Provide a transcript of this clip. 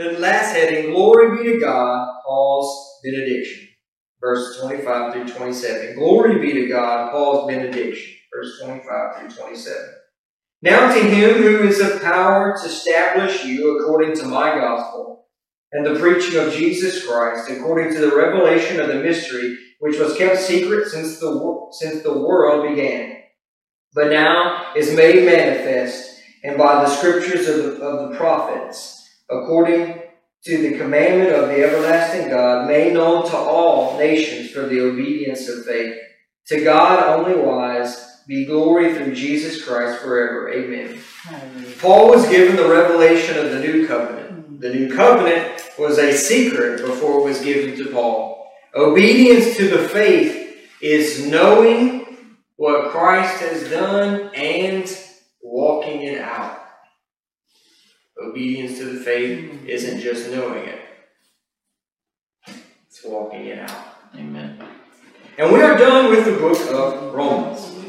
the last heading, Glory be to God, Paul's benediction. Verse 25 through 27. Glory be to God, Paul's benediction. Verse 25 through 27. Now to him who is of power to establish you according to my gospel and the preaching of Jesus Christ, according to the revelation of the mystery which was kept secret since the, since the world began, but now is made manifest, and by the scriptures of of the prophets, according to the commandment of the everlasting God, made known to all nations for the obedience of faith. To God only wise be glory through Jesus Christ forever. Amen. Paul was given the revelation of the new covenant. The new covenant was a secret before it was given to Paul. Obedience to the faith is knowing what Christ has done and walking it out. Obedience to the faith isn't just knowing it, it's walking it out. Amen. And we are done with the book of Romans.